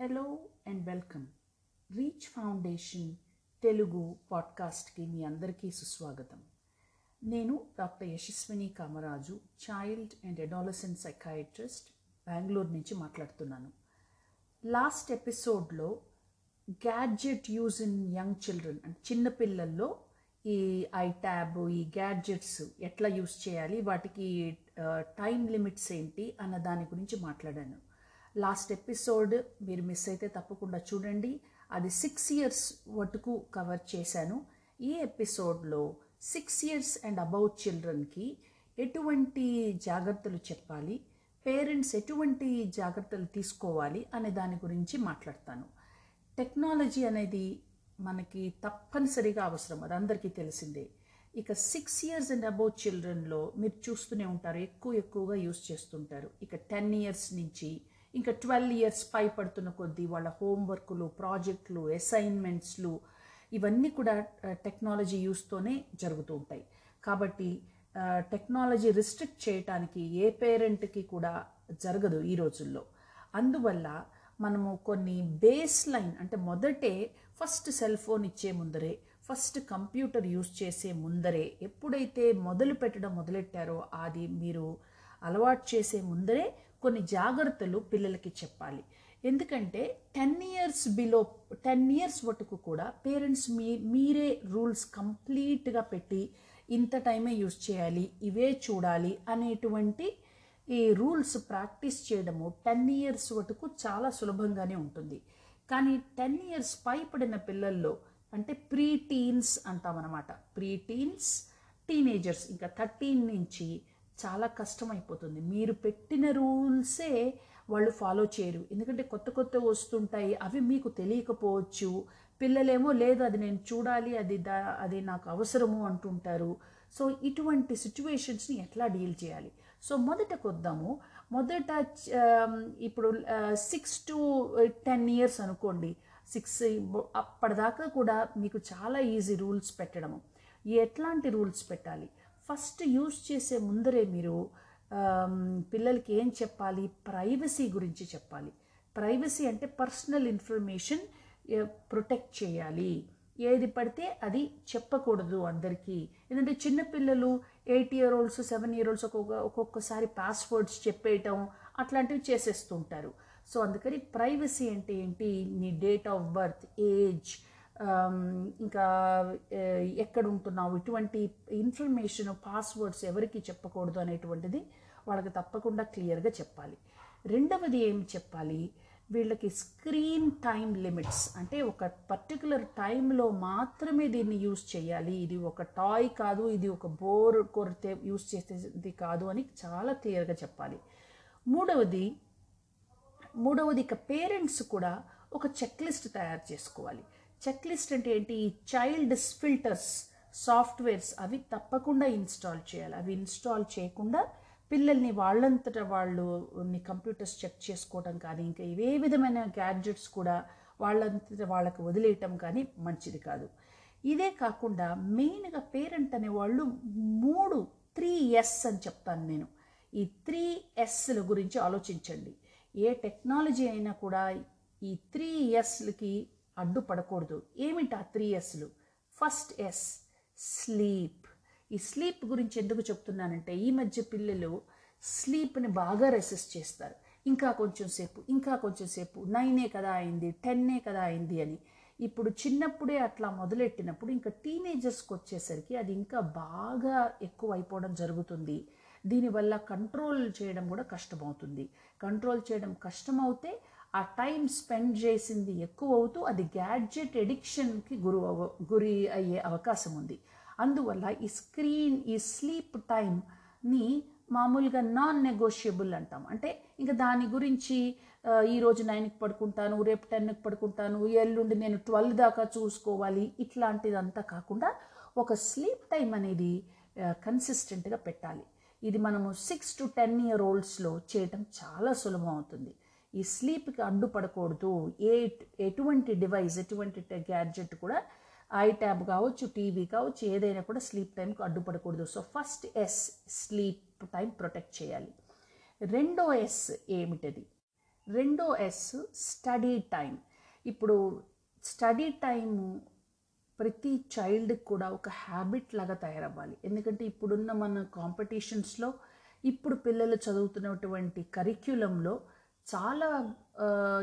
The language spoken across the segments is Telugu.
Hello and welcome. Reach Foundation Telugu పాడ్కాస్ట్కి మీ అందరికీ సుస్వాగతం. నేను doctor Yashaswini Kamaraju child and adolescent psychiatrist Bengaluru నుంచి మాట్లాడుతున్నాను. లాస్ట్ ఎపిసోడ్లో gadget use in young children అంటే చిన్నపిల్లల్లో ఈ ఐ ట్యాబ్ ఈ గ్యాడ్జెట్స్ ఎట్లా యూస్ చేయాలి వాటికి టైం లిమిట్స్ ఏంటి అన్న దాని గురించి మాట్లాడాను. లాస్ట్ ఎపిసోడ్ మీరు మిస్ అయితే తప్పకుండా చూడండి. అది సిక్స్ ఇయర్స్ వటుకు కవర్ చేశాను. ఈ ఎపిసోడ్లో సిక్స్ ఇయర్స్ అండ్ అబౌవ్ చిల్డ్రన్కి ఎటువంటి జాగ్రత్తలు చెప్పాలి? పేరెంట్స్ ఎటువంటి జాగ్రత్తలు తీసుకోవాలి? అనే దాని గురించి మాట్లాడతాను. టెక్నాలజీ అనేది మనకి తప్పనిసరిగా అవసరం. అది అందరికీ తెలిసిందే. ఇక సిక్స్ ఇయర్స్ అండ్ అబౌవ్ చిల్డ్రన్లో మీరు చూస్తూనే ఉంటారు. ఎక్కువ ఎక్కువగా యూస్ చేస్తుంటారు. ఇక టెన్ ఇయర్స్ నుంచి ఇంకా ట్వెల్వ్ ఇయర్స్ పై పడుతున్న కొద్దీ వాళ్ళ హోంవర్క్లు ప్రాజెక్టులు అసైన్మెంట్స్లు ఇవన్నీ కూడా టెక్నాలజీ యూస్తోనే జరుగుతూ ఉంటాయి. కాబట్టి టెక్నాలజీ రిస్ట్రిక్ట్ చేయటానికి ఏ పేరెంట్కి కూడా జరగదు ఈ రోజుల్లో. అందువల్ల మనము కొన్ని బేస్ లైన్ అంటే మొదటే ఫస్ట్ సెల్ ఫోన్ ఇచ్చే ముందరే ఫస్ట్ కంప్యూటర్ యూస్ చేసే ముందరే ఎప్పుడైతే మొదలు పెట్టడం మొదలెట్టారో అది మీరు అలవాటు చేసే ముందరే కొన్ని జాగ్రత్తలు పిల్లలకి చెప్పాలి. ఎందుకంటే ten years below ten years వరకు కూడా పేరెంట్స్ మీ మీరే రూల్స్ కంప్లీట్గా పెట్టి ఇంత టైమే యూజ్ చేయాలి ఇవే చూడాలి అనేటువంటి ఈ రూల్స్ ప్రాక్టీస్ చేయడము టెన్ ఇయర్స్ వరకు చాలా సులభంగానే ఉంటుంది. కానీ టెన్ ఇయర్స్ పైపడిన పిల్లల్లో అంటే ప్రీ టీన్స్ అంటామన్నమాట. ప్రీ టీన్స్ టీనేజర్స్ ఇంకా థర్టీన్ నుంచి చాలా కష్టమైపోతుంది. మీరు పెట్టిన రూల్సే వాళ్ళు ఫాలో చేయరు. ఎందుకంటే కొత్త కొత్త వస్తుంటాయి. అవి మీకు తెలియకపోవచ్చు. పిల్లలేమో లేదు అది నేను చూడాలి అది దా అది నాకు అవసరము అంటుంటారు. సో ఇటువంటి సిచ్యువేషన్స్ని ఎట్లా డీల్ చేయాలి? సో మొదట కొద్దాము. మొదట ఇప్పుడు సిక్స్ టు టెన్ ఇయర్స్ అనుకోండి. సిక్స్ అప్పటిదాకా కూడా మీకు చాలా ఈజీ రూల్స్ పెట్టడము. ఎట్లాంటి రూల్స్ పెట్టాలి? ఫస్ట్ యూస్ చేసే ముందరే మీరు పిల్లలకి ఏం చెప్పాలి? ప్రైవసీ గురించి చెప్పాలి. ప్రైవసీ అంటే పర్సనల్ ఇన్ఫర్మేషన్ ప్రొటెక్ట్ చేయాలి. ఏది పడితే అది చెప్పకూడదు అందరికీ. ఎందుకంటే చిన్నపిల్లలు eight year olds seven year olds ఒక్కొక్క ఒక్కొక్కసారి పాస్వర్డ్స్ చెప్పేయటం అట్లాంటివి చేసేస్తుంటారు సో అందుకని ప్రైవసీ అంటే ఏంటి? మీ డేట్ ఆఫ్ బర్త్ ఏజ్ ఇంకా ఎక్కడ ఉంటున్నావు ఇటువంటి ఇన్ఫర్మేషన్ పాస్వర్డ్స్ ఎవరికి చెప్పకూడదు అనేటువంటిది వాళ్ళకి తప్పకుండా క్లియర్గా చెప్పాలి. రెండవది ఏం చెప్పాలి? వీళ్ళకి స్క్రీన్ టైం లిమిట్స్. అంటే ఒక పర్టికులర్ టైంలో మాత్రమే దీన్ని యూస్ చేయాలి. ఇది ఒక టాయ్ కాదు ఇది ఒక బోర్ కొరితే యూస్ చేసేది కాదు అని చాలా క్లియర్గా చెప్పాలి. మూడవది మూడవది ఇక పేరెంట్స్ కూడా ఒక చెక్ లిస్ట్ తయారు చేసుకోవాలి. చెక్ లిస్ట్ అంటే ఏంటి? చైల్డ్ ఫిల్టర్స్ సాఫ్ట్వేర్స్ అవి తప్పకుండా ఇన్స్టాల్ చేయాలి. అవి ఇన్స్టాల్ చేయకుండా పిల్లల్ని వాళ్ళంతట వాళ్ళు కంప్యూటర్స్ చెక్ చేసుకోవడం కానీ ఇంకా ఏ విధమైన గ్యాడ్జెట్స్ కూడా వాళ్ళంతట వాళ్ళకి వదిలేయటం కానీ మంచిది కాదు. ఇదే కాకుండా మెయిన్గా పేరెంట్ అనేవాళ్ళు మూడు త్రీ ఎస్ అని చెప్తాను నేను. ఈ త్రీ ఎస్ల గురించి ఆలోచించండి. ఏ టెక్నాలజీ అయినా కూడా ఈ త్రీ ఎస్లకి అడ్డుపడకూడదు. ఏమిటి ఆ త్రీ ఎస్లు ఫస్ట్ ఎస్ స్లీప్ ఈ స్లీప్ గురించి ఎందుకు చెప్తున్నానంటే ఈ మధ్య పిల్లలు స్లీప్ని బాగా రెసిస్ట్ చేస్తారు. ఇంకా కొంచెం సేపు ఇంకా కొంచెం సేపు నైనే కదా అయింది టెన్నే కదా అయింది అని. ఇప్పుడు చిన్నప్పుడే అట్లా మొదలెట్టినప్పుడు ఇంకా టీనేజర్స్కి వచ్చేసరికి అది ఇంకా బాగా ఎక్కువ అయిపోవడం జరుగుతుంది. దీనివల్ల కంట్రోల్ చేయడం కూడా కష్టమవుతుంది. కంట్రోల్ చేయడం కష్టమవుతే ఆ టైం స్పెండ్ చేసింది ఎక్కువ అవుతూ అది గ్యాడ్జెట్ ఎడిక్షన్కి గురి గురి అయ్యే అవకాశం ఉంది. అందువల్ల ఈ స్క్రీన్ ఈ స్లీప్ టైంని మామూలుగా నాన్ నెగోషియబుల్ అంటాం. అంటే ఇంకా దాని గురించి ఈరోజు నైన్కి పడుకుంటాను రేపు టెన్కి పడుకుంటాను ఎల్లుండి నేను ట్వెల్వ్ దాకా చూసుకోవాలి ఇట్లాంటిదంతా కాకుండా ఒక స్లీప్ టైం అనేది కన్సిస్టెంట్గా పెట్టాలి. ఇది మనము సిక్స్ టు టెన్ ఇయర్ ఓల్డ్స్లో చేయటం చాలా సులభం అవుతుంది. ఈ స్లీప్కి అడ్డుపడకూడదు ఏ ఎటువంటి డివైస్ ఎటువంటి గ్యాడ్జెట్ కూడా ఐ ట్యాబ్ కావచ్చు టీవీ కావచ్చు ఏదైనా కూడా స్లీప్ టైంకి అడ్డుపడకూడదు so first S sleep time protect చేయాలి. రెండో ఎస్ ఏమిటది? రెండో ఎస్ స్టడీ టైం ఇప్పుడు స్టడీ టైము ప్రతి చైల్డ్కి కూడా ఒక హ్యాబిట్ లాగా తయారవ్వాలి. ఎందుకంటే ఇప్పుడున్న మన కాంపిటీషన్స్లో ఇప్పుడు పిల్లలు చదువుతున్నటువంటి కరిక్యులంలో చాలా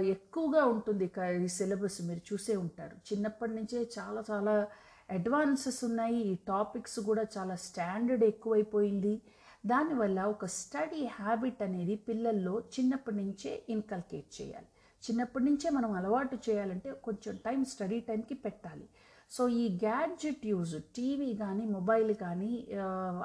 ఎక్కువగా ఉంటుంది క- ఈ సిలబస్ మీరు చూసే ఉంటారు. చిన్నప్పటి నుంచే చాలా చాలా అడ్వాన్సెస్ ఉన్నాయి. ఈ టాపిక్స్ కూడా చాలా స్టాండర్డ్ ఎక్కువైపోయింది. దానివల్ల ఒక స్టడీ హ్యాబిట్ అనేది పిల్లల్లో చిన్నప్పటి నుంచే ఇన్కల్కేట్ చేయాలి. చిన్నప్పటి నుంచే మనం అలవాటు చేయాలంటే కొంచెం టైం స్టడీ టైంకి పెట్టాలి. సో ఈ గ్యాడ్జెట్ యూజ్ టీవీ కానీ మొబైల్ కానీ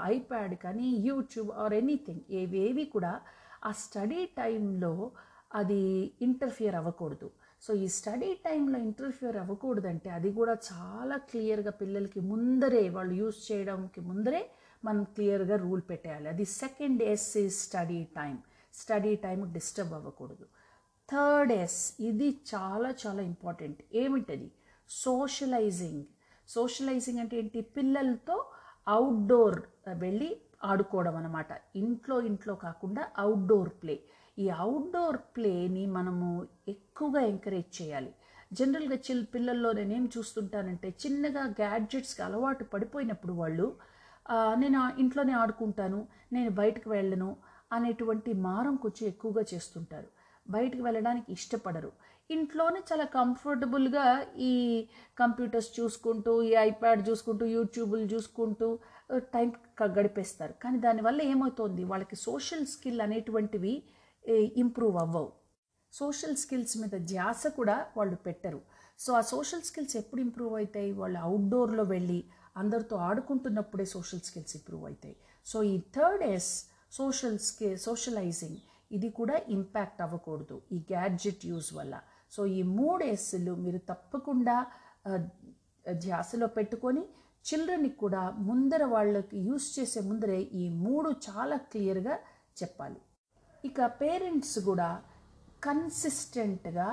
ఐప్యాడ్ కానీ యూట్యూబ్ ఆర్ ఎనీథింగ్ ఏవేవి కూడా ఆ స్టడీ టైంలో అది ఇంటర్ఫియర్ అవ్వకూడదు. సో ఈ స్టడీ టైంలో ఇంటర్ఫియర్ అవ్వకూడదంటే అది కూడా చాలా క్లియర్గా పిల్లలకి ముందరే వాళ్ళు యూస్ చేయడానికి ముందరే మనం క్లియర్గా రూల్ పెట్టేయాలి. అది సెకండ్ ఎస్ ఈ study time study time disturb అవ్వకూడదు. థర్డ్ ఎస్ ఇది చాలా చాలా ఇంపార్టెంట్ ఏమిటది? సోషలైజింగ్ సోషలైజింగ్ అంటే ఏంటి? పిల్లలతో అవుట్డోర్ వెళ్ళి ఆడుకోవడం అనమాట ఇంట్లో ఇంట్లో కాకుండా అవుట్డోర్ ప్లే ఈ అవుట్డోర్ ప్లేని మనము ఎక్కువగా ఎంకరేజ్ చేయాలి. జనరల్గా చిల్ పిల్లల్లో నేనేం చూస్తుంటానంటే చిన్నగా గ్యాడ్జెట్స్కి అలవాటు పడిపోయినప్పుడు వాళ్ళు నేను ఇంట్లోనే ఆడుకుంటాను నేను బయటకు వెళ్ళను అనేటువంటి మారం కొంచెం ఎక్కువగా చేస్తుంటారు. బయటకు వెళ్ళడానికి ఇష్టపడరు. ఇంట్లోనే చాలా కంఫర్టబుల్గా ఈ కంప్యూటర్స్ చూసుకుంటూ ఈ ఐప్యాడ్ చూసుకుంటూ యూట్యూబులు చూసుకుంటూ టైం గడిపేస్తారు. కానీ దానివల్ల ఏమవుతోంది? వాళ్ళకి సోషల్ స్కిల్ అనేటువంటివి ఇంప్రూవ్ అవ్వవు. సోషల్ స్కిల్స్ మీద ధ్యాస కూడా వాళ్ళు పెట్టరు. సో ఆ సోషల్ స్కిల్స్ ఎప్పుడు ఇంప్రూవ్ అవుతాయి? వాళ్ళు అవుట్డోర్లో వెళ్ళి అందరితో ఆడుకుంటున్నప్పుడే సోషల్ స్కిల్స్ ఇంప్రూవ్ అవుతాయి. సో ఈ థర్డ్ ఎస్ సోషల్ స్కి సోషలైజింగ్ ఇది కూడా ఇంపాక్ట్ అవ్వకూడదు ఈ గ్యాడ్జెట్ యూజ్ వల్ల. సో ఈ మూడు ఎస్లు మీరు తప్పకుండా ధ్యాసలో పెట్టుకొని చిల్డ్రన్కి కూడా ముందర వాళ్ళకి యూస్ చేసే ముందరే ఈ మూడు చాలా క్లియర్గా చెప్పాలి. ఇక పేరెంట్స్ కూడా కన్సిస్టెంట్గా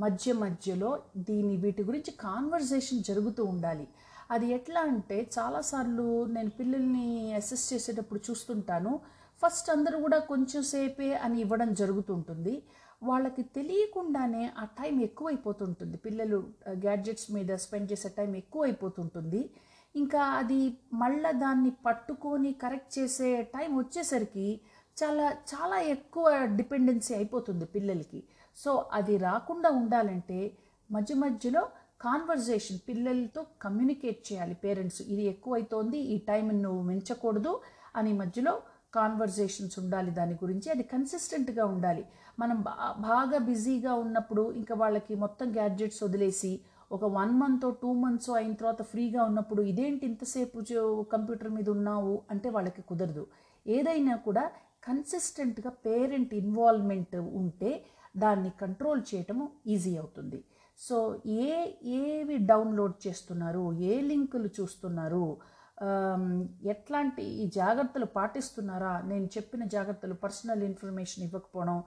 మధ్య మధ్యలో దీని వీటి గురించి కాన్వర్జేషన్ జరుగుతూ ఉండాలి. అది ఎట్లా అంటే చాలాసార్లు నేను పిల్లల్ని అసెస్ చేసేటప్పుడు చూస్తుంటాను. ఫస్ట్ అందరూ కూడా కొంచెం సేపే అని ఇవ్వడం జరుగుతుంటుంది వాళ్ళకి తెలియకుండానే ఆ టైం ఎక్కువైపోతుంటుంది. పిల్లలు గ్యాడ్జెట్స్ మీద స్పెండ్ చేసే టైం ఎక్కువైపోతుంటుంది. ఇంకా అది మళ్ళా దాన్ని పట్టుకొని కరెక్ట్ చేసే టైం వచ్చేసరికి చాలా చాలా ఎక్కువ డిపెండెన్సీ అయిపోతుంది పిల్లలకి. సో అది రాకుండా ఉండాలంటే మధ్య మధ్యలో కాన్వర్జేషన్ పిల్లలతో కమ్యూనికేట్ చేయాలి పేరెంట్స్ ఇది ఎక్కువైతోంది ఈ టైం నువ్వు మించకూడదు అని మధ్యలో కాన్వర్జేషన్స్ ఉండాలి దాని గురించి. అది కన్సిస్టెంట్గా ఉండాలి. మనం బా బాగా బిజీగా ఉన్నప్పుడు ఇంకా వాళ్ళకి మొత్తం గ్యాడ్జెట్స్ వదిలేసి ఒక వన్ మంత్ టూ మంత్స్ అయిన తర్వాత ఫ్రీగా ఉన్నప్పుడు ఇదేంటి ఇంతసేపు కంప్యూటర్ మీద ఉన్నావు అంటే వాళ్ళకి కుదరదు. ఏదైనా కూడా కన్సిస్టెంట్గా పేరెంట్ ఇన్వాల్వ్మెంట్ ఉంటే దాన్ని కంట్రోల్ చేయటము ఈజీ అవుతుంది. సో ఏ ఏవి డౌన్లోడ్ చేస్తున్నారు ఏ లింకులు చూస్తున్నారు ఎట్లాంటి ఈ జాగ్రత్తలు పాటిస్తున్నారా? నేను చెప్పిన జాగ్రత్తలు పర్సనల్ ఇన్ఫర్మేషన్ ఇవ్వకపోవడం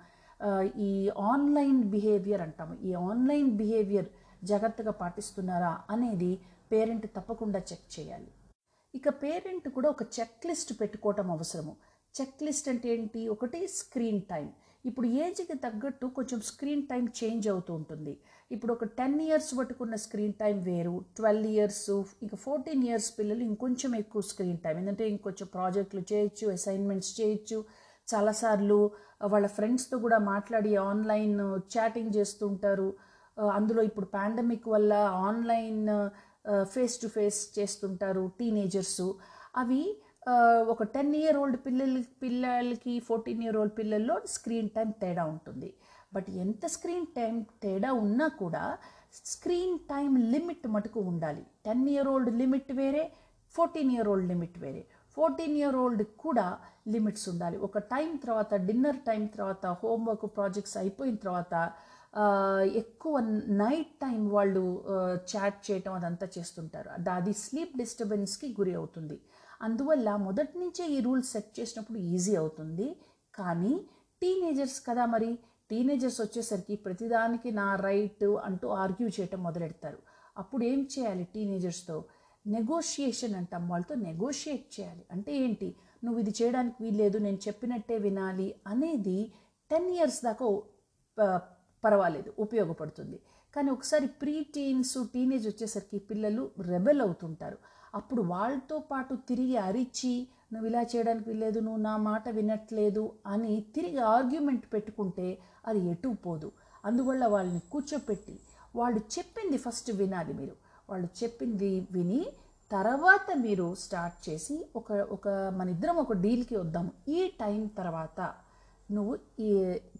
ఈ ఆన్లైన్ బిహేవియర్ అంటాము. ఈ ఆన్లైన్ బిహేవియర్ జాగ్రత్తగా పాటిస్తున్నారా అనేది పేరెంట్ తప్పకుండా చెక్ చేయాలి. ఇక పేరెంట్ కూడా ఒక చెక్ లిస్ట్ పెట్టుకోవటం అవసరము. చెక్ లిస్ట్ అంటే ఏంటి? ఒకటి స్క్రీన్ టైం. ఇప్పుడు ఏజ్కి తగ్గట్టు కొంచెం స్క్రీన్ టైం చేంజ్ అవుతూ ఉంటుంది. ఇప్పుడు ఒక టెన్ ఇయర్స్ పట్టుకున్న స్క్రీన్ టైం వేరు. ట్వెల్వ్ ఇయర్స్ ఇంకా ఫోర్టీన్ ఇయర్స్ పిల్లలు ఇంకొంచెం ఎక్కువ స్క్రీన్ టైం. ఎందుకంటే ఇంకొంచెం ప్రాజెక్టులు చేయొచ్చు అసైన్మెంట్స్ చేయొచ్చు. చాలాసార్లు వాళ్ళ ఫ్రెండ్స్తో కూడా మాట్లాడి ఆన్లైన్ చాటింగ్ చేస్తుంటారు అందులో ఇప్పుడు పాండమిక్ వల్ల ఆన్లైన్ ఫేస్ టు ఫేస్ చేస్తుంటారు టీనేజర్స్ అవి ఒక టెన్ ఇయర్ ఓల్డ్ పిల్లల పిల్లలకి ఫోర్టీన్ ఇయర్ ఓల్డ్ పిల్లల్లో స్క్రీన్ టైం తేడా ఉంటుంది. బట్ ఎంత స్క్రీన్ టైం తేడా ఉన్నా కూడా స్క్రీన్ టైం లిమిట్ మటుకు ఉండాలి. టెన్ ఇయర్ ఓల్డ్ లిమిట్ వేరే ఫోర్టీన్ ఇయర్ ఓల్డ్ లిమిట్ వేరే. ఫోర్టీన్ ఇయర్ ఓల్డ్ కూడా లిమిట్స్ ఉండాలి. ఒక టైం తర్వాత డిన్నర్ టైం తర్వాత హోంవర్క్ ప్రాజెక్ట్స్ అయిపోయిన తర్వాత ఎక్కువ నైట్ టైం వాళ్ళు చాట్ చేయటం అదంతా చేస్తుంటారు. అది- స్లీప్ డిస్టర్బెన్స్కి గురి అవుతుంది. అందువల్ల మొదటి నుంచే ఈ రూల్స్ సెట్ చేసినప్పుడు ఈజీ అవుతుంది. కానీ టీనేజర్స్ కదా మరి? టీనేజర్స్ వచ్చేసరికి ప్రతిదానికి నా రైట్ అంటూ ఆర్గ్యూ చేయటం మొదలెడతారు. అప్పుడు ఏం చేయాలి టీనేజర్స్తో నెగోషియేషన్ అంటాం. వాళ్ళతో నెగోషియేట్ చేయాలి. అంటే ఏంటి? నువ్వు ఇది చేయడానికి వీల్లేదు నేను చెప్పినట్టే వినాలి అనేది టెన్ ఇయర్స్ దాకా పర్వాలేదు ఉపయోగపడుతుంది. కానీ ఒకసారి ప్రీ టీన్స్ టీనేజ్ వచ్చేసరికి పిల్లలు రెబెల్ అవుతుంటారు. అప్పుడు వాళ్ళతో పాటు తిరిగి అరిచి నువ్వు ఇలా చేయడానికి వీల్లేదు నువ్వు నా మాట వినట్లేదు అని తిరిగి ఆర్గ్యుమెంట్ పెట్టుకుంటే అది ఎటు పోదు. అందువల్ల వాళ్ళని కూర్చోపెట్టి వాళ్ళు చెప్పింది ఫస్ట్ వినాలి మీరు. వాళ్ళు చెప్పింది విని తర్వాత మీరు స్టార్ట్ చేసి ఒక ఒక మన ఇద్దరం ఒక డీల్కి వద్దాము. ఈ టైం తర్వాత నువ్వు ఈ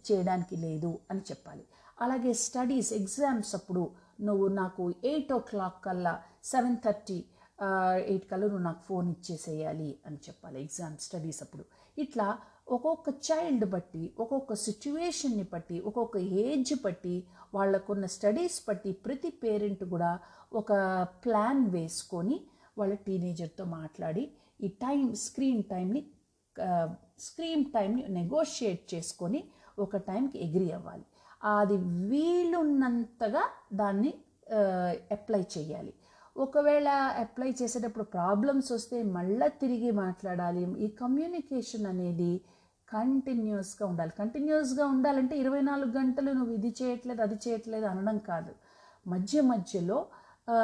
చేయడానికి లేదు అని చెప్పాలి. అలాగే స్టడీస్ ఎగ్జామ్స్ అప్పుడు నువ్వు నాకు ఎయిట్ ఓ క్లాక్ కల్లా సెవెన్ థర్టీ ఎయిట్ కల్లా నువ్వు నాకు ఫోన్ ఇచ్చేసేయాలి అని చెప్పాలి ఎగ్జామ్ స్టడీస్ అప్పుడు. ఇట్లా ఒక్కొక్క చైల్డ్ బట్టి ఒక్కొక్క సిచ్యువేషన్ని బట్టి ఒక్కొక్క ఏజ్ బట్టి వాళ్ళకున్న స్టడీస్ బట్టి ప్రతి పేరెంట్ కూడా ఒక ప్లాన్ వేసుకొని వాళ్ళ టీనేజర్తో మాట్లాడి ఈ టైం స్క్రీన్ టైంని స్క్రీన్ టైంని నెగోషియేట్ చేసుకొని ఒక టైంకి ఎగ్రీ అవ్వాలి. అది వీలున్నంతగా దాన్ని అప్లై చేయాలి. ఒకవేళ అప్లై చేసేటప్పుడు ప్రాబ్లమ్స్ వస్తే మళ్ళీ తిరిగి మాట్లాడాలి. ఈ కమ్యూనికేషన్ అనేది కంటిన్యూస్గా ఉండాలి. కంటిన్యూస్గా ఉండాలంటే ఇరవై నాలుగు గంటలు నువ్వు ఇది చేయట్లేదు అది చేయట్లేదు అనడం కాదు. మధ్య మధ్యలో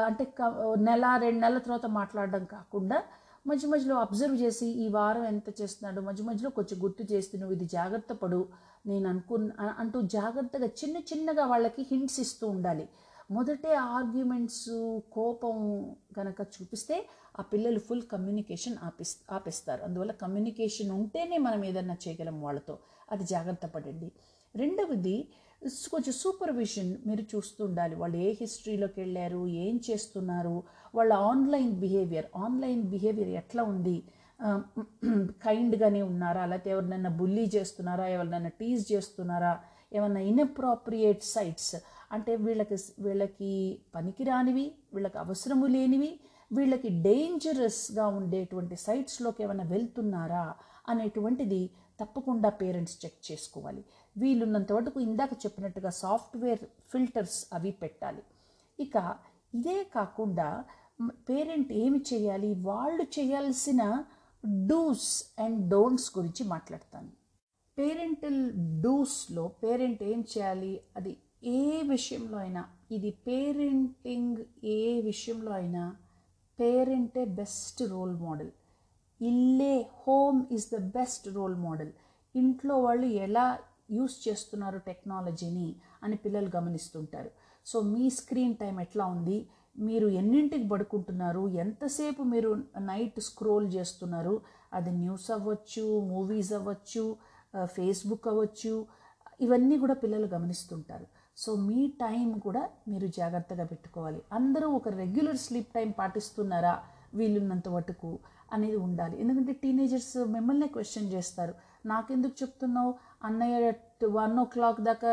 అంటే క- నెల రెండు నెలల తర్వాత మాట్లాడడం కాకుండా మధ్య మధ్యలో అబ్జర్వ్ చేసి ఈ వారం ఎంత చేస్తున్నాడు మధ్య మధ్యలో కొంచెం గుర్తు చేస్తూ నువ్వు ఇది జాగ్రత్త పడు నేను అనుకున్న అంటూ జాగ్రత్తగా చిన్న చిన్నగా వాళ్ళకి హింట్స్ ఇస్తూ ఉండాలి. మొదటే ఆర్గ్యుమెంట్స్ కోపం కనుక చూపిస్తే ఆ పిల్లలు ఫుల్ కమ్యూనికేషన్ ఆపిస్ ఆపేస్తారు. అందువల్ల కమ్యూనికేషన్ ఉంటేనే మనం ఏదన్నా చేయగలం వాళ్ళతో. అది జాగ్రత్త పడండి. రెండవది కొంచెం సూపర్విజన్ మీరు చూస్తూ ఉండాలి. వాళ్ళు ఏ హిస్టరీలోకి వెళ్ళారు ఏం చేస్తున్నారు వాళ్ళ ఆన్లైన్ బిహేవియర్ ఆన్లైన్ బిహేవియర్ ఎట్లా ఉంది కైండ్గానే ఉన్నారా? లేకపోతే ఎవరినైనా బుల్లీ చేస్తున్నారా? ఎవరినైనా టీజ్ చేస్తున్నారా? ఏమన్నా ఇన్అప్రాప్రియేట్ సైట్స్ అంటే వీళ్ళకి వీళ్ళకి పనికిరానివి వీళ్ళకి అవసరము లేనివి వీళ్ళకి డేంజరస్గా ఉండేటువంటి సైట్స్లోకి ఏమైనా వెళ్తున్నారా? అనేటువంటిది తప్పకుండా పేరెంట్స్ చెక్ చేసుకోవాలి. వీలున్నంత వరకు ఇందాక చెప్పినట్టుగా సాఫ్ట్వేర్ ఫిల్టర్స్ అవి పెట్టాలి. ఇక ఇదే కాకుండా పేరెంట్ ఏమి చేయాలి? వాళ్ళు చేయాల్సిన డూస్ అండ్ డోంట్స్ గురించి మాట్లాడతాను. పేరెంటల్ డూస్లో పేరెంట్ ఏం చేయాలి? అది ఏ విషయంలో అయినా ఇది పేరెంటింగ్ ఏ విషయంలో అయినా పేరెంటే బెస్ట్ రోల్ మోడల్. ఇల్లే home is the best role model. ఇంట్లో వాళ్ళు ఎలా యూస్ చేస్తున్నారు టెక్నాలజీని అని పిల్లలు గమనిస్తుంటారు. సో మీ స్క్రీన్ టైం ఎట్లా ఉంది? మీరు ఎన్నింటికి పడుకుంటున్నారు? ఎంతసేపు మీరు నైట్ స్క్రోల్ చేస్తున్నారు? అది న్యూస్ అవ్వచ్చు మూవీస్ అవ్వచ్చు ఫేస్బుక్ అవ్వచ్చు ఇవన్నీ కూడా పిల్లలు గమనిస్తుంటారు. సో మీ టైం కూడా మీరు జాగ్రత్తగా పెట్టుకోవాలి. అందరూ ఒక రెగ్యులర్ స్లీప్ టైం పాటిస్తున్నారా? వీలున్నంత మటుకు అనేది ఉండాలి. ఎందుకంటే టీనేజర్స్ మిమ్మల్ని క్వశ్చన్ చేస్తారు. నాకెందుకు చెప్తున్నావు? అన్నయ్య వన్ ఓ క్లాక్ దాకా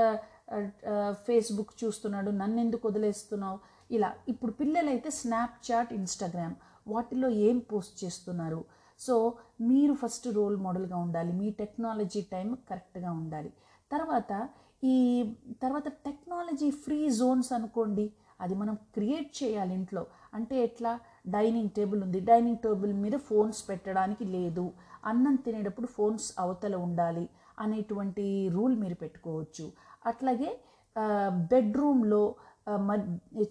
ఫేస్బుక్ చూస్తున్నాడు. నన్ను ఎందుకు వదిలేస్తున్నావు? ఇలా. ఇప్పుడు పిల్లలైతే స్నాప్చాట్ ఇన్స్టాగ్రామ్ వాటిలో ఏం పోస్ట్ చేస్తున్నారు? సో మీరు ఫస్ట్ రోల్ మోడల్గా ఉండాలి. మీ టెక్నాలజీ టైం కరెక్ట్గా ఉండాలి. తర్వాత ఈ తర్వాత టెక్నాలజీ ఫ్రీ జోన్స్ అనుకోండి. అది మనం క్రియేట్ చేయాలి ఇంట్లో. అంటే ఎట్లా? డైనింగ్ టేబుల్ ఉంది. డైనింగ్ టేబుల్ మీద ఫోన్స్ పెట్టడానికి లేదు. అన్నం తినేటప్పుడు ఫోన్స్ అవతల ఉండాలి అనేటువంటి రూల్ మీరు పెట్టుకోవచ్చు. అట్లాగే బెడ్రూమ్లో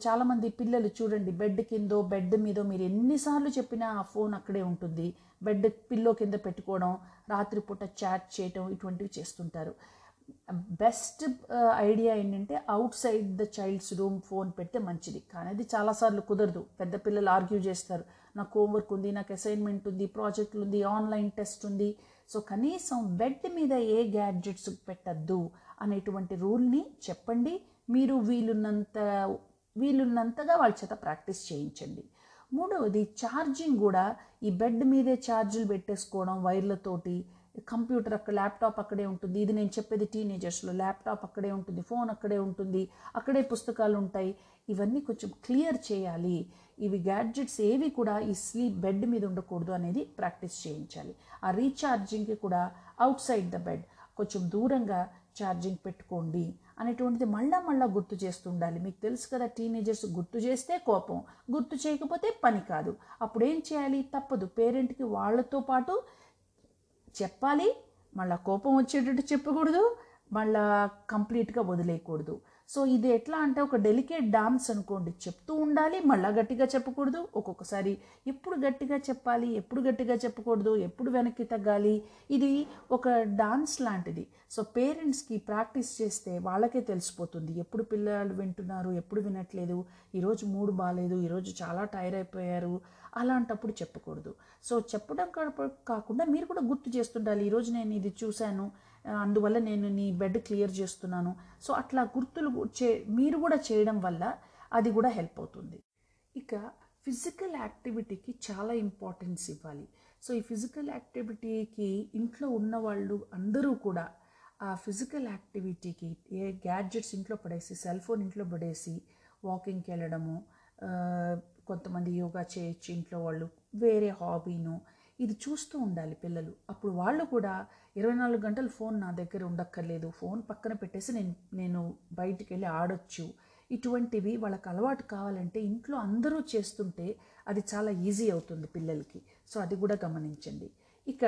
చాలామంది పిల్లలు చూడండి బెడ్ కిందో బెడ్ మీదో మీరు ఎన్నిసార్లు చెప్పినా ఆ ఫోన్ అక్కడే ఉంటుంది. బెడ్ పిల్లో కింద పెట్టుకోవడం రాత్రిపూట చాట్ చేయటం ఇటువంటివి చేస్తుంటారు. బెస్ట్ ఐడియా ఏంటంటే outside the child's room phone పెడితే మంచిది. కానీ అది చాలాసార్లు కుదరదు. పెద్ద పిల్లలు ఆర్గ్యూ చేస్తారు. నాకు హోంవర్క్ ఉంది నాకు అసైన్మెంట్ ఉంది ప్రాజెక్టులు ఉంది ఆన్లైన్ టెస్ట్ ఉంది. సో కనీసం బెడ్ మీద ఏ గ్యాడ్జెట్స్ పెట్టద్దు అనేటువంటి రూల్ని చెప్పండి. మీరు వీలున్నంత వీలున్నంతగా వాళ్ళ చేత ప్రాక్టీస్ చేయించండి. మూడవది ఛార్జింగ్ కూడా ఈ బెడ్ మీదే ఛార్జీలు పెట్టేసుకోవడం వైర్లతోటి కంప్యూటర్ అక్కడ ల్యాప్టాప్ అక్కడే ఉంటుంది. ఇది నేను చెప్పేది టీనేజర్స్లో ల్యాప్టాప్ అక్కడే ఉంటుంది ఫోన్ అక్కడే ఉంటుంది అక్కడే పుస్తకాలు ఉంటాయి. ఇవన్నీ కొంచెం క్లియర్ చేయాలి. ఇవి గ్యాడ్జెట్స్ ఏవి కూడా ఈ స్లీప్ బెడ్ మీద ఉండకూడదు అనేది ప్రాక్టీస్ చేయించాలి. ఆ రీఛార్జింగ్కి కూడా అవుట్ సైడ్ ద బెడ్ కొంచెం దూరంగా ఛార్జింగ్ పెట్టుకోండి అనేటువంటిది మళ్ళా మళ్ళా గుర్తు చేస్తుండాలి. మీకు తెలుసు కదా టీనేజర్స్ గుర్తు చేస్తే కోపం గుర్తు చేయకపోతే పని కాదు. అప్పుడు ఏం చేయాలి? తప్పదు. పేరెంట్కి వాళ్ళతో పాటు చెప్పాలి. మళ్ళీ కోపం వచ్చేటట్టు చెప్పకూడదు. మళ్ళా కంప్లీట్గా వదిలేయకూడదు. సో ఇది ఎట్లా అంటే ఒక డెలికేట్ డాన్స్ అనుకోండి. చెప్తూ ఉండాలి మళ్ళా గట్టిగా చెప్పకూడదు. ఒక్కొక్కసారి ఎప్పుడు గట్టిగా చెప్పాలి ఎప్పుడు గట్టిగా చెప్పకూడదు ఎప్పుడు వెనక్కి తగ్గాలి. ఇది ఒక డాన్స్ లాంటిది. సో పేరెంట్స్కి ప్రాక్టీస్ చేస్తే వాళ్ళకే తెలిసిపోతుంది. ఎప్పుడు పిల్లలు వింటున్నారు ఎప్పుడు వినట్లేదు ఈరోజు మూడు బాగాలేదు ఈరోజు చాలా టైర్ అయిపోయారు అలాంటప్పుడు చెప్పకూడదు. సో చెప్పడం కా- కాకుండా మీరు కూడా గుర్తు చేస్తుండాలి ఈరోజు నేను ఇది చూశాను అందువల్ల నేను నీ బెడ్ క్లియర్ చేస్తున్నాను. సో అట్లా గుర్తులు చే మీరు కూడా చేయడం వల్ల అది కూడా హెల్ప్ అవుతుంది. ఇక ఫిజికల్ యాక్టివిటీకి చాలా ఇంపార్టెన్స్ ఇవ్వాలి. సో ఈ ఫిజికల్ యాక్టివిటీకి ఇంట్లో ఉన్న వాళ్ళు అందరూ కూడా ఆ ఫిజికల్ యాక్టివిటీకి ఏ గ్యాడ్జెట్స్ ఇంట్లో పడేసి సెల్ ఫోన్ ఇంట్లో పడేసి వాకింగ్కి వెళ్ళడము కొంతమంది యోగా చేయొచ్చు ఇంట్లో వాళ్ళు వేరే హాబీను ఇది చూస్తూ ఉండాలి పిల్లలు. అప్పుడు వాళ్ళు కూడా ఇరవై నాలుగు గంటలు ఫోన్ నా దగ్గర ఉండక్కర్లేదు. ఫోన్ పక్కన పెట్టేసి నేను నేను బయటికి వెళ్ళి ఆడొచ్చు. ఇటువంటివి వాళ్ళకి అలవాటు కావాలంటే ఇంట్లో అందరూ చేస్తుంటే అది చాలా ఈజీ అవుతుంది పిల్లలకి. సో అది కూడా గమనించండి. ఇక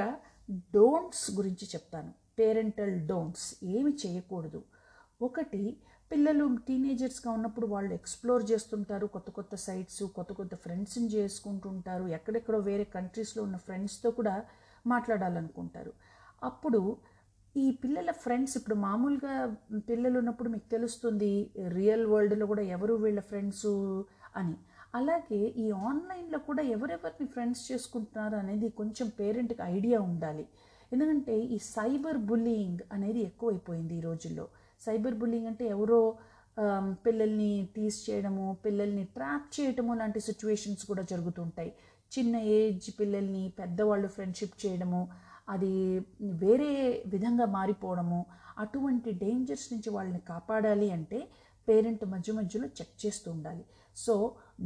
డోంట్స్ గురించి చెప్తాను. పేరెంటల్ డోంట్స్ ఏమి చేయకూడదు. ఒకటి పిల్లలు టీనేజర్స్గా ఉన్నప్పుడు వాళ్ళు ఎక్స్ప్లోర్ చేస్తుంటారు. కొత్త కొత్త సైట్స్ కొత్త కొత్త ఫ్రెండ్స్ని చేసుకుంటుంటారు. ఎక్కడెక్కడో వేరే కంట్రీస్లో ఉన్న ఫ్రెండ్స్తో కూడా మాట్లాడాలనుకుంటారు. అప్పుడు ఈ పిల్లల ఫ్రెండ్స్ ఇప్పుడు మామూలుగా పిల్లలు ఉన్నప్పుడు మీకు తెలుస్తుంది రియల్ వరల్డ్లో కూడా ఎవరు వీళ్ళ ఫ్రెండ్స్ అని. అలాగే ఈ ఆన్లైన్లో కూడా ఎవరెవరిని ఫ్రెండ్స్ చేసుకుంటున్నారు అనేది కొంచెం పేరెంట్కి ఐడియా ఉండాలి. ఎందుకంటే ఈ సైబర్ బుల్లింగ్ అనేది ఎక్కువైపోయింది ఈ రోజుల్లో. సైబర్ బుల్లింగ్ అంటే ఎవరో పిల్లల్ని టీస్ చేయడము పిల్లల్ని ట్రాప్ చేయడము లాంటి సిచ్యువేషన్స్ కూడా జరుగుతుంటాయి చిన్న ఏజ్ పిల్లల్ని పెద్దవాళ్ళు ఫ్రెండ్షిప్ చేయడము అది వేరే విధంగా మారిపోవడము అటువంటి డేంజర్స్ నుంచి వాళ్ళని కాపాడాలి అంటే పేరెంట్ మధ్య మధ్యలో చెక్ చేస్తూ ఉండాలి. సో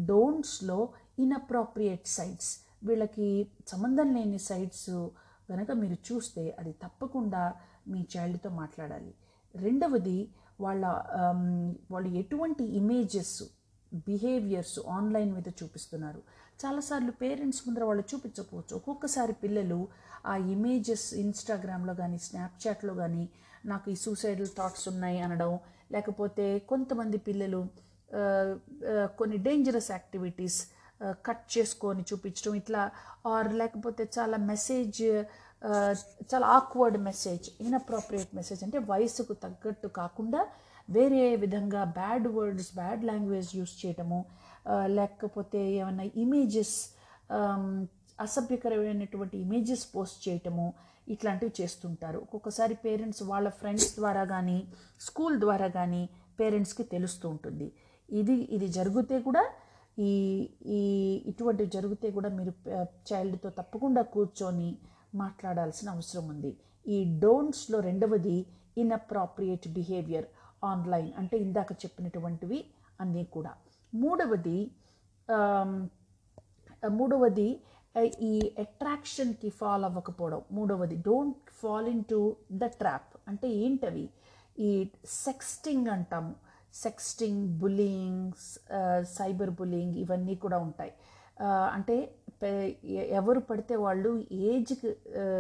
డోంట్స్లో ఇన్అప్రాప్రియేట్ సైట్స్ వీళ్ళకి సంబంధం లేని సైట్స్ కనుక మీరు చూస్తే అది తప్పకుండా మీ చైల్డ్తో మాట్లాడాలి. రెండవది వాళ్ళ um, వాళ్ళు ఎటువంటి ఇమేజెస్ బిహేవియర్స్ ఆన్లైన్ మీద చూపిస్తున్నారు. చాలాసార్లు పేరెంట్స్ ముందర వాళ్ళు చూపించకపోవచ్చు. ఒక్కొక్కసారి పిల్లలు ఆ ఇమేజెస్ ఇన్స్టాగ్రామ్లో కానీ స్నాప్చాట్లో కానీ నాకు ఈ సూసైడల్ థాట్స్ ఉన్నాయి అనడం లేకపోతే కొంతమంది పిల్లలు కొన్ని డేంజరస్ యాక్టివిటీస్ కట్ చేసుకొని చూపించడం ఇట్లా ఆర్ లేకపోతే చాలా మెసేజ్ చాలా ఆక్వర్డ్ మెసేజ్ ఇన్అప్రోప్రియేట్ మెసేజ్ అంటే వయసుకు తగ్గట్టు కాకుండా వేరే విధంగా bad words bad language use చేయటము లేకపోతే ఏమైనా ఇమేజెస్ అసభ్యకరమైనటువంటి ఇమేజెస్ పోస్ట్ చేయటము ఇట్లాంటివి చేస్తుంటారు. ఒక్కొక్కసారి పేరెంట్స్ వాళ్ళ ఫ్రెండ్స్ ద్వారా కానీ స్కూల్ ద్వారా కానీ పేరెంట్స్కి తెలుస్తూ ఉంటుంది. ఇది ఇది జరిగితే కూడా ఈ ఈ ఇటువంటివి జరిగితే కూడా మీరు చైల్డ్తో తప్పకుండా కూర్చొని మాట్లాడాల్సిన అవసరం ఉంది. ఈ డోంట్స్లో రెండవది ఇన్అప్రాప్రియేట్ బిహేవియర్ ఆన్లైన్ అంటే ఇందాక చెప్పినటువంటివి అన్నీ కూడా. మూడవది మూడవది ఈ అట్రాక్షన్కి ఫాలో అవ్వకపోవడం. మూడవది don't fall into the trap అంటే ఏంటవి? ఈ సెక్స్టింగ్ అంటాము. సెక్స్టింగ్ బుల్లింగ్ సైబర్ బుల్లింగ్ ఇవన్నీ కూడా ఉంటాయి. అంటే ఎవరు పడితే వాళ్ళు ఏజ్కి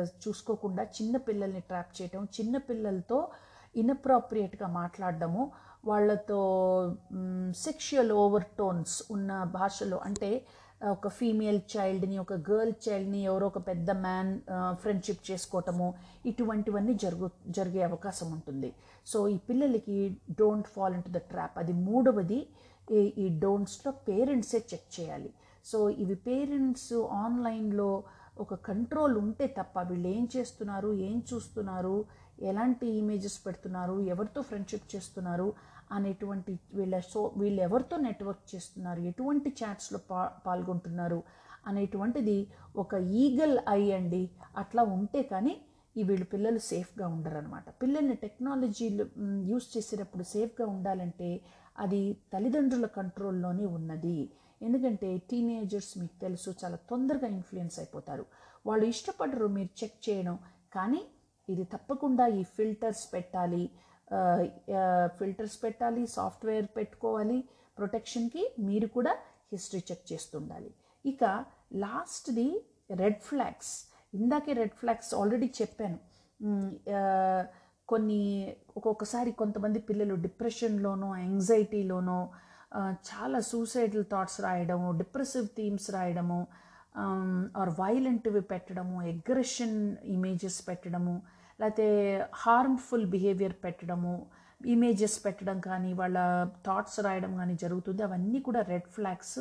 చూసుకోకుండా చిన్న పిల్లల్ని ట్రాప్ చేయటం చిన్న పిల్లలతో ఇన్అప్రాప్రియేట్గా మాట్లాడడము వాళ్ళతో సెక్షువల్ ఓవర్ టోన్స్ ఉన్న భాషలో అంటే ఒక ఫీమేల్ చైల్డ్ని ఒక గర్ల్ చైల్డ్ని ఎవరో ఒక పెద్ద మ్యాన్ ఫ్రెండ్షిప్ చేసుకోవటము ఇటువంటివన్నీ జరుగు జరిగే అవకాశం ఉంటుంది. సో ఈ పిల్లలకి don't fall in to the trap. అది మూడవది ఈ- ఈ డోంట్స్లో పేరెంట్సే చెక్ చేయాలి. సో ఇవి పేరెంట్స్ ఆన్లైన్లో ఒక కంట్రోల్ ఉంటే తప్ప వీళ్ళు ఏం చేస్తున్నారు ఏం చూస్తున్నారు ఎలాంటి ఇమేజెస్ పెడుతున్నారు ఎవరితో ఫ్రెండ్షిప్ చేస్తున్నారు అనేటువంటి వీళ్ళ సో వీళ్ళు ఎవరితో నెట్వర్క్ చేస్తున్నారు ఎటువంటి చాట్స్లో పా పాల్గొంటున్నారు అనేటువంటిది ఒక ఈగల్ ఐ అండి. అట్లా ఉంటే కానీ ఈ వీళ్ళు పిల్లలు సేఫ్గా ఉండరు అనమాట పిల్లల్ని టెక్నాలజీలు యూస్ చేసేటప్పుడు సేఫ్గా ఉండాలంటే అది తల్లిదండ్రుల కంట్రోల్లోనే ఉన్నది. ఎందుకంటే టీనేజర్స్ మీకు తెలుసు చాలా తొందరగా ఇన్ఫ్లుయెన్స్ అయిపోతారు. వాళ్ళు ఇష్టపడరు మీరు చెక్ చేయడం కానీ ఇది తప్పకుండా ఈ ఫిల్టర్స్ పెట్టాలి. ఫిల్టర్స్ పెట్టాలి సాఫ్ట్వేర్ పెట్టుకోవాలి ప్రొటెక్షన్కి మీరు కూడా హిస్టరీ చెక్ చేస్తుండాలి. ఇక లాస్ట్ది రెడ్ ఫ్లాగ్స్ ఇందాకే రెడ్ ఫ్లాగ్స్ ఆల్రెడీ చెప్పాను. కొన్ని ఒక్కొక్కసారి కొంతమంది పిల్లలు డిప్రెషన్లోనో యాంగ్జైటీలోనో చాలా సూసైడల్ థాట్స్ రాయడము డిప్రెసివ్ థీమ్స్ రాయడము um, ఆర్ వైలెంట్వి పెట్టడము ఎగ్రెషన్ ఇమేజెస్ పెట్టడము లేకపోతే హార్మ్ఫుల్ బిహేవియర్ పెట్టడము ఇమేజెస్ పెట్టడం కానీ వాళ్ళ థాట్స్ రాయడం కానీ జరుగుతుంది. అవన్నీ కూడా రెడ్ ఫ్లాగ్స్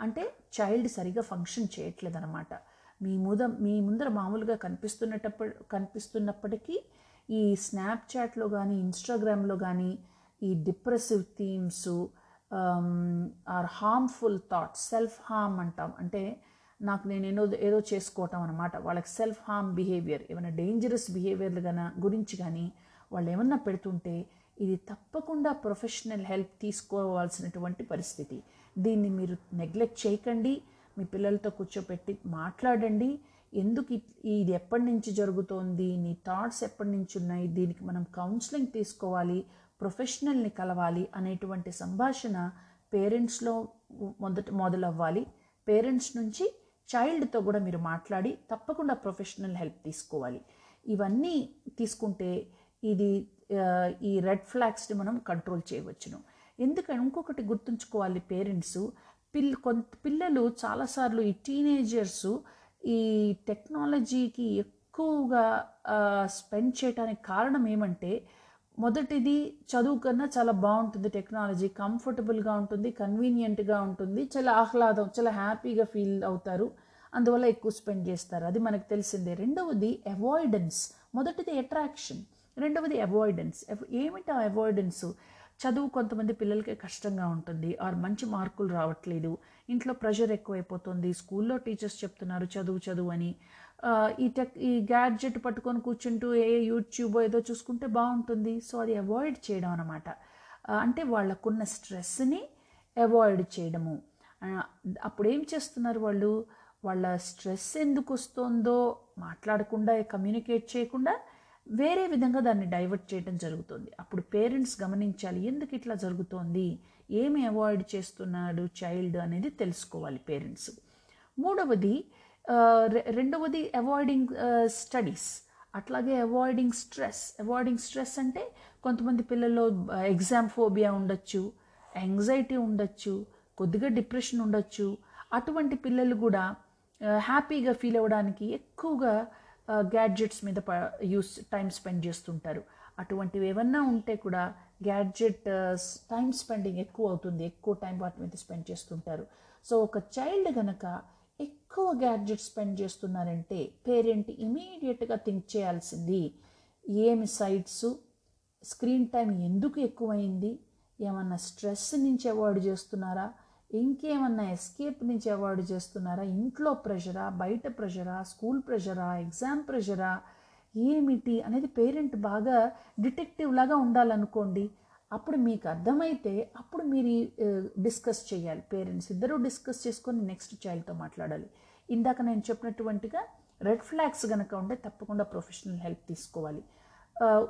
అంటే చైల్డ్ సరిగా ఫంక్షన్ చేయట్లేదు అనమాట మీ ముద మీ ముందర మామూలుగా కనిపిస్తున్నటప్పుడు కనిపిస్తున్నప్పటికీ ఈ స్నాప్చాట్లో కానీ ఇన్స్టాగ్రామ్లో కానీ ఈ depressive themes or harmful thoughts self harm అంటాం. అంటే నాకు నేను ఏదో ఏదో చేసుకోవటం అనమాట వాళ్ళకి సెల్ఫ్ హార్మ్ బిహేవియర్ ఏమైనా డేంజరస్ బిహేవియర్లు కానీ గురించి కానీ వాళ్ళు ఏమన్నా పెడుతుంటే ఇది తప్పకుండా ప్రొఫెషనల్ హెల్ప్ తీసుకోవాల్సినటువంటి పరిస్థితి. దీన్ని మీరు నెగ్లెక్ట్ చేయకండి. మీ పిల్లలతో కూర్చోపెట్టి మాట్లాడండి. ఎందుకు ఇది ఎప్పటి నుంచి జరుగుతోంది? నీ థాట్స్ ఎప్పటి నుంచి ఉన్నాయి? దీనికి మనం కౌన్సిలింగ్ తీసుకోవాలి. ప్రొఫెషనల్ని కలవాలి అనేటువంటి సంభాషణ పేరెంట్స్లో మొదట మొదలవ్వాలి. పేరెంట్స్ నుంచి చైల్డ్తో కూడా మీరు మాట్లాడి తప్పకుండా ప్రొఫెషనల్ హెల్ప్ తీసుకోవాలి. ఇవన్నీ తీసుకుంటే ఇది ఈ రెడ్ ఫ్లాగ్స్ని మనం కంట్రోల్ చేయవచ్చును. ఎందుకని ఇంకొకటి గుర్తుంచుకోవాలి పేరెంట్స్ పిల్ కొంత పిల్లలు చాలాసార్లు ఈ టీనేజర్స్ ఈ టెక్నాలజీకి ఎక్కువగా స్పెండ్ చేయడానికి కారణం ఏమంటే మొదటిది చదువు కన్నా చాలా బాగుంటుంది టెక్నాలజీ కంఫర్టబుల్గా ఉంటుంది కన్వీనియంట్గా ఉంటుంది. చాలా ఆహ్లాదం చాలా హ్యాపీగా ఫీల్ అవుతారు. అందువల్ల ఎక్కువ స్పెండ్ చేస్తారు. అది మనకు తెలిసిందే. రెండవది అవాయిడెన్స్ మొదటిది అట్రాక్షన్ రెండవది అవాయిడెన్స్ ఏమిటి ఆ అవాయిడెన్స్ చదువు కొంతమంది పిల్లలకి కష్టంగా ఉంటుంది. ఆర్ మంచి మార్కులు రావట్లేదు. ఇంట్లో ప్రెషర్ ఎక్కువైపోతుంది. స్కూల్లో టీచర్స్ చెప్తున్నారు చదువు చదువు అని. ఈ టెక్ ఈ గ్యాడ్జెట్ పట్టుకొని కూర్చుంటూ ఏ యూట్యూబ్ ఏదో చూసుకుంటే బాగుంటుంది. సో అది అవాయిడ్ చేయడం అనమాట అంటే వాళ్ళకున్న స్ట్రెస్ని అవాయిడ్ చేయడము. అప్పుడు ఏం చేస్తున్నారు వాళ్ళు? వాళ్ళ స్ట్రెస్ ఎందుకు వస్తుందో మాట్లాడకుండా కమ్యూనికేట్ చేయకుండా వేరే విధంగా దాన్ని డైవర్ట్ చేయడం జరుగుతుంది. అప్పుడు పేరెంట్స్ గమనించాలి ఎందుకు ఇట్లా జరుగుతోంది? ఏమి అవాయిడ్ చేస్తున్నాడు చైల్డ్ అనేది తెలుసుకోవాలి పేరెంట్స్ మూడవది రెండవది అవాయిడింగ్ స్టడీస్ అట్లాగే అవాయిడింగ్ స్ట్రెస్ అవాయిడింగ్ స్ట్రెస్ అంటే కొంతమంది పిల్లల్లో ఎగ్జామ్ ఫోబియా ఉండొచ్చు యాంగ్జైటీ ఉండొచ్చు కొద్దిగా డిప్రెషన్ ఉండొచ్చు. అటువంటి పిల్లలు కూడా హ్యాపీగా ఫీల్ అవ్వడానికి ఎక్కువగా గ్యాడ్జెట్స్ మీద యూస్ టైం స్పెండ్ చేస్తుంటారు. అటువంటివి ఏమన్నా ఉంటే కూడా గ్యాడ్జెట్ టైం స్పెండింగ్ ఎక్కువ అవుతుంది. ఎక్కువ టైం వాటి మీద స్పెండ్ చేస్తుంటారు. సో ఒక చైల్డ్ కనుక ఎక్కువ గ్యాడ్జెట్ స్పెండ్ చేస్తున్నారంటే పేరెంట్ ఇమీడియట్గా థింక్ చేయాల్సింది ఏమి సైట్స్ స్క్రీన్ టైం ఎందుకు ఎక్కువైంది ఏమన్నా స్ట్రెస్ నుంచి అవాయిడ్ చేస్తున్నారా ఇంకేమన్నా ఎస్కేప్ నుంచి అవాయిడ్ చేస్తున్నారా ఇంట్లో ప్రెషరా బయట ప్రెషరా స్కూల్ ప్రెషరా ఎగ్జామ్ ప్రెషరా ఏమిటి అనేది పేరెంట్ బాగా డిటెక్టివ్ లాగా ఉండాలనుకోండి. అప్పుడు మీకు అర్థమైతే అప్పుడు మీరు డిస్కస్ చేయాలి. పేరెంట్స్ ఇద్దరూ డిస్కస్ చేసుకొని నెక్స్ట్ చైల్డ్తో మాట్లాడాలి. ఇందాక నేను చెప్పినటువంటిగా రెడ్ ఫ్లాగ్స్ కనుక ఉంటే తప్పకుండా ప్రొఫెషనల్ హెల్ప్ తీసుకోవాలి.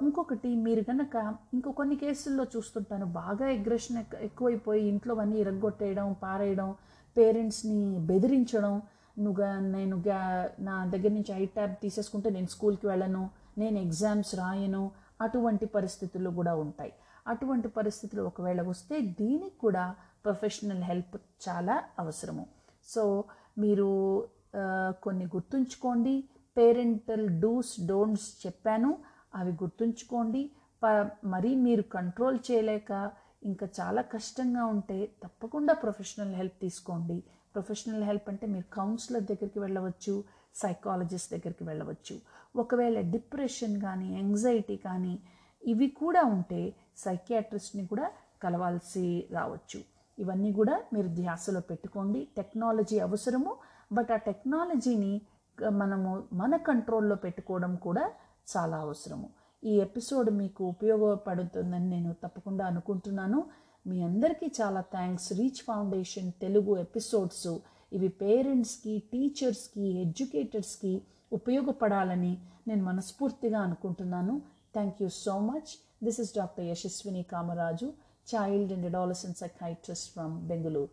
ఇంకొకటి మీరు కనుక ఇంకో కొన్ని కేసుల్లో చూస్తుంటాను బాగా అగ్రెషన్ ఎక్కువైపోయి ఇంట్లో అన్నీ ఇరగొట్టేయడం పారేయడం పేరెంట్స్ని బెదిరించడం నువ్వుగా నేను నా దగ్గర నుంచి ఐ ట్యాబ్ తీసేసుకుంటే నేను స్కూల్కి వెళ్ళను నేను ఎగ్జామ్స్ రాయను అటువంటి పరిస్థితులు కూడా ఉంటాయి. అటువంటి పరిస్థితులు ఒకవేళ వస్తే దీనికి కూడా ప్రొఫెషనల్ హెల్ప్ చాలా అవసరము. సో మీరు కొన్ని గుర్తుంచుకోండి. పేరెంటల్ డూస్ డోంట్స్ చెప్పాను. అవి గుర్తుంచుకోండి. ప మరీ మీరు కంట్రోల్ చేయలేక ఇంకా చాలా కష్టంగా ఉంటే తప్పకుండా ప్రొఫెషనల్ హెల్ప్ తీసుకోండి. ప్రొఫెషనల్ హెల్ప్ అంటే మీరు కౌన్సిలర్ దగ్గరికి వెళ్ళవచ్చు సైకాలజిస్ట్ దగ్గరికి వెళ్ళవచ్చు. ఒకవేళ డిప్రెషన్ కానీ యాంగ్జైటీ కానీ ఇవి కూడా ఉంటే సైకియాట్రిస్ట్ని కూడా కలవాల్సి రావచ్చు. ఇవన్నీ కూడా మీరు ధ్యాసలో పెట్టుకోండి. టెక్నాలజీ అవసరము. బట్ ఆ టెక్నాలజీని మనము మన కంట్రోల్లో పెట్టుకోవడం కూడా చాలా అవసరము. ఈ ఎపిసోడ్ మీకు ఉపయోగపడుతుందని నేను తప్పకుండా అనుకుంటున్నాను. మీ అందరికీ చాలా thanks. Reach Foundation Telugu episodes ఇవి పేరెంట్స్కి టీచర్స్కి ఎడ్యుకేటర్స్కి ఉపయోగపడాలని నేను మనస్ఫూర్తిగా అనుకుంటున్నాను. Thank you so much. This is Dr. Yashaswini Kamaraju, child and adolescent psychiatrist from Bengaluru.